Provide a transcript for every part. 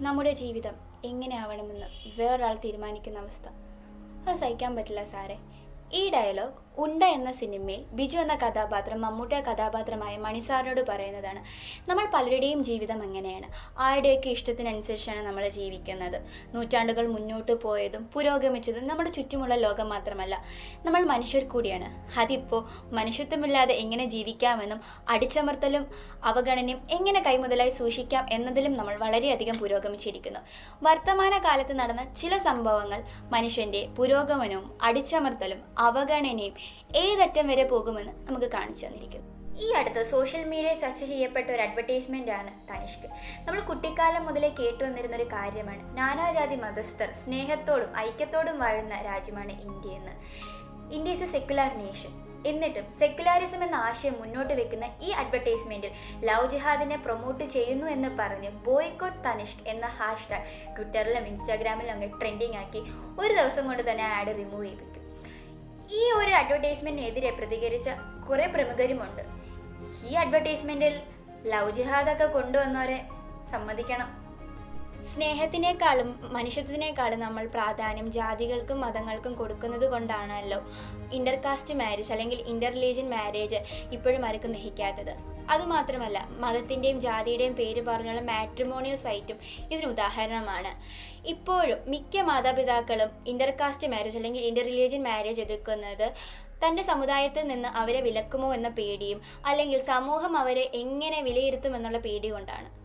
നമ്മുടെ ജീവിതം എങ്ങനെ ആവണമെന്ന് വേറൊരാൾ തീരുമാനിക്കുന്ന അവസ്ഥ. അത് സഹിക്കാൻ പറ്റില്ല സാറേ. ഈ ഡയലോഗ് ഉണ്ട എന്ന സിനിമയിൽ ബിജു എന്ന കഥാപാത്രം മമ്മൂട്ടിയ കഥാപാത്രമായ മണിസാറിനോട് പറയുന്നതാണ് നമ്മൾ പലരുടെയും ജീവിതം എങ്ങനെയാണ്? ആരുടെയൊക്കെ ഇഷ്ടത്തിനനുസരിച്ചാണ് നമ്മൾ ജീവിക്കുന്നത്? നൂറ്റാണ്ടുകൾ മുന്നോട്ട് പോയതും പുരോഗമിച്ചതും നമ്മുടെ ചുറ്റുമുള്ള ലോകം മാത്രമല്ല. നമ്മൾ മനുഷ്യർ കൂടിയാണ്. അതിപ്പോൾ മനുഷ്യത്വമില്ലാതെ എങ്ങനെ ജീവിക്കാമെന്നും അടിച്ചമർത്തലും അവഗണനയും എങ്ങനെ കൈമുതലായി സൂക്ഷിക്കാം എന്നതിലും നമ്മൾ വളരെയധികം പുരോഗമിച്ചിരിക്കുന്നു. വർത്തമാന കാലത്ത് നടന്ന ചില സംഭവങ്ങൾ മനുഷ്യന്റെ പുരോഗമനവും അടിച്ചമർത്തലും അവഗണനയും ഏതറ്റം വരെ പോകുമെന്ന് നമുക്ക് കാണിച്ചു തന്നിരിക്കുന്നു. ഈ അടുത്ത് സോഷ്യൽ മീഡിയ ചർച്ച ചെയ്യപ്പെട്ട ഒരു അഡ്വർടൈസ്മെന്റ് ആണ് തനിഷ്ക്. നമ്മൾ കുട്ടിക്കാലം മുതലേ കേട്ടു വന്നിരുന്ന ഒരു കാര്യമാണ്. നാനാജാതി മതസ്ഥർ സ്നേഹത്തോടും ഐക്യത്തോടും വാഴുന്ന രാജ്യമാണ് ഇന്ത്യ എന്ന് India is a secular nation എന്നിട്ടും സെക്യുലാരിസം എന്ന ആശയം മുന്നോട്ട് വെക്കുന്ന ഈ അഡ്വർടൈസ്മെന്റിൽ ലവ് ജിഹാദിനെ പ്രൊമോട്ട് ചെയ്യുന്നു എന്ന് പറഞ്ഞ് ബോയ്ക്കോട്ട് തനിഷ്ക് എന്ന ഹാഷ്ടാഗ് ട്വിറ്ററിലും ഇൻസ്റ്റാഗ്രാമിലും അങ്ങ് ട്രെൻഡിങ് ആക്കി ഒരു ദിവസം കൊണ്ട് തന്നെ ആഡ് റിമൂവ് ചെയ്യിപ്പിക്കും. ഈ ഒരു അഡ്വർടൈസ്മെന്റിനെതിരെ പ്രതികരിച്ച കുറെ പ്രമുഖരുമുണ്ട്. ഈ അഡ്വർടൈസ്മെന്റിൽ ലവ് ജിഹാദൊക്കെ കൊണ്ടുവന്നവരെ സമ്മതിക്കണം. സ്നേഹത്തിനേക്കാളും മനുഷ്യത്വത്തിനേക്കാളും നമ്മൾ പ്രാധാന്യം ജാതികൾക്കും മതങ്ങൾക്കും കൊടുക്കുന്നത് കൊണ്ടാണല്ലോ ഇന്റർകാസ്റ്റ് മാരേജ് അല്ലെങ്കിൽ ഇന്റർ റിലീജിയൻ മാരേജ് ഇപ്പോഴും ആർക്കും ദഹിക്കാത്തത്. അതുമാത്രമല്ല മതത്തിന്റെയും ജാതിയുടെയും പേര് പറഞ്ഞുള്ള മാട്രിമോണിയൽ സൈറ്റും ഇതിന് ഉദാഹരണമാണ്. ഇപ്പോഴും മിക്ക മാതാപിതാക്കളും ഇന്റർകാസ്റ്റ് മാരേജ് അല്ലെങ്കിൽ ഇന്റർ റിലീജിയൻ മാരേജ് എതിർക്കുന്നത് തന്റെ സമുദായത്തിൽ നിന്ന് അവരെ വിലക്കുമോ എന്ന പേടിയും അല്ലെങ്കിൽ സമൂഹം അവരെ എങ്ങനെ വിലയിരുത്തുമെന്നുള്ള പേടി കൊണ്ടാണ്.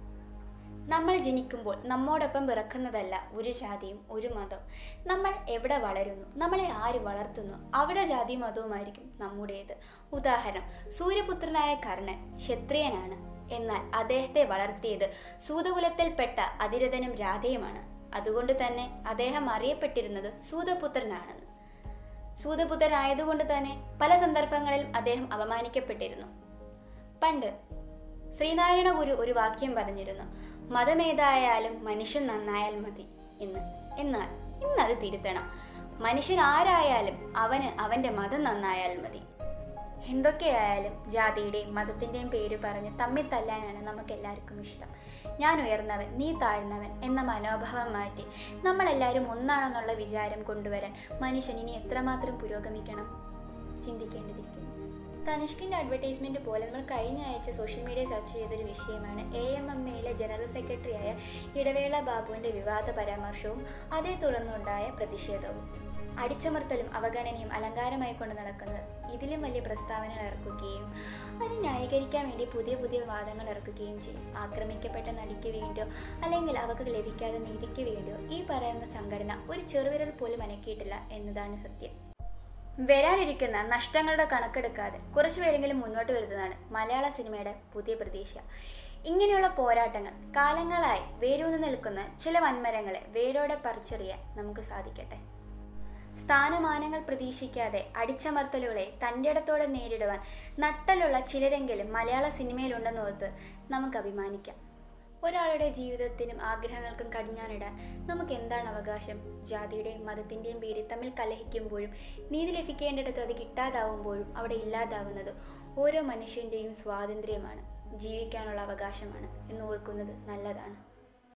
നമ്മൾ ജനിക്കുമ്പോൾ നമ്മോടൊപ്പം പിറക്കുന്നതല്ല ഒരു ജാതിയും ഒരു മതവും. നമ്മൾ എവിടെ വളരുന്നു? നമ്മളെ ആര് വളർത്തുന്നു? അവിടെ ജാതി മതവുമായിരിക്കും നമ്മുടേത്. ഉദാഹരണം സൂര്യപുത്രനായ കർണൻ ക്ഷത്രിയനാണ്. എന്നാൽ അദ്ദേഹത്തെ വളർത്തിയത് സൂതകുലത്തിൽപ്പെട്ട അതിരഥനും രാധയുമാണ്. അതുകൊണ്ട് തന്നെ അദ്ദേഹം അറിയപ്പെട്ടിരുന്നത് സൂതപുത്രനാണെന്ന് സൂതപുത്രനായതുകൊണ്ട് തന്നെ പല സന്ദർഭങ്ങളിലും അദ്ദേഹം അപമാനിക്കപ്പെട്ടിരുന്നു. പണ്ട് ശ്രീനാരായണ ഗുരു ഒരു വാക്യം പറഞ്ഞിരുന്നു. മതമേതായാലും മനുഷ്യൻ നന്നായാൽ മതി എന്ന്. എന്നാൽ ഇന്നത് തിരുത്തണം. മനുഷ്യൻ ആരായാലും അവന് അവന്റെ മതം നന്നായാൽ മതി. എന്തൊക്കെയായാലും ജാതിയുടെയും മതത്തിന്റെയും പേര് പറഞ്ഞ് തമ്മിൽ തല്ലാനാണ് നമുക്ക് എല്ലാവർക്കും ഇഷ്ടം. ഞാൻ ഉയർന്നവൻ നീ താഴ്ന്നവൻ എന്ന മനോഭാവം മാറ്റി നമ്മളെല്ലാവരും ഒന്നാണെന്നുള്ള വിചാരം കൊണ്ടുവരാൻ മനുഷ്യൻ ഇനി എത്രമാത്രം പുരോഗമിക്കണം? ചിന്തിക്കേണ്ടതിരിക്കുന്നു. തനിഷ്കിന്റെ അഡ്വർടൈസ്മെന്റ് പോലെ നമ്മൾ കഴിഞ്ഞ ആഴ്ച സോഷ്യൽ മീഡിയ ചർച്ച ചെയ്തൊരു വിഷയമാണ് എ എം എം എയിലെ ജനറൽ സെക്രട്ടറിയായ ഇടവേള ബാബുവിന്റെ വിവാദ പരാമർശവും അതേ തുടർന്നുണ്ടായ പ്രതിഷേധവും. അടിച്ചമർത്തലും അവഗണനയും അലങ്കാരമായി കൊണ്ട് നടക്കുന്നത് ഇതിലും വലിയ പ്രസ്താവനകൾ ഇറക്കുകയും അതിനെ ന്യായീകരിക്കാൻ വേണ്ടി പുതിയ പുതിയ വാദങ്ങൾ ഇറക്കുകയും ചെയ്യും. ആക്രമിക്കപ്പെട്ട നടിക്ക് വേണ്ടിയോ അല്ലെങ്കിൽ അവർക്ക് ലഭിക്കാതെ നീതിക്ക് വേണ്ടിയോ ഈ പറയുന്ന സംഘടന ഒരു ചെറുവിരൽ പോലും അനക്കിയിട്ടില്ല എന്നതാണ് സത്യം. വരാനിരിക്കുന്ന നഷ്ടങ്ങളുടെ കണക്കെടുക്കാതെ കുറച്ചുപേരെങ്കിലും മുന്നോട്ട് വരുന്നതാണ് മലയാള സിനിമയുടെ പുതിയ പ്രതീക്ഷ. ഇങ്ങനെയുള്ള പോരാട്ടങ്ങൾ കാലങ്ങളായി വേരൂന്ന് നിൽക്കുന്ന ചില വൻമരങ്ങളെ വേരോടെ പറിച്ചെറിയാൻ നമുക്ക് സാധിക്കട്ടെ. സ്ഥാനമാനങ്ങൾ പ്രതീക്ഷിക്കാതെ അടിച്ചമർത്തലുകളെ തന്റെ ഇടത്തോടെ നേരിടുവാൻ നട്ടലുള്ള ചിലരെങ്കിലും മലയാള സിനിമയിലുണ്ടെന്ന് ഓർത്ത് നമുക്ക് അഭിമാനിക്കാം. ഒരാളുടെ ജീവിതത്തിനും ആഗ്രഹങ്ങൾക്കും കടിഞ്ഞാനിടാൻ നമുക്ക് എന്താണ് അവകാശം? ജാതിയുടെയും മതത്തിന്റെയും പേരിൽ തമ്മിൽ കലഹിക്കുമ്പോഴും നീതി ലഭിക്കേണ്ടിടത്ത് അത് കിട്ടാതാവുമ്പോഴും അവിടെ ഇല്ലാതാവുന്നത് ഓരോ മനുഷ്യന്റെയും സ്വാതന്ത്ര്യമാണ്. ജീവിക്കാനുള്ള അവകാശമാണ് എന്ന് ഓർക്കുന്നത് നല്ലതാണ്.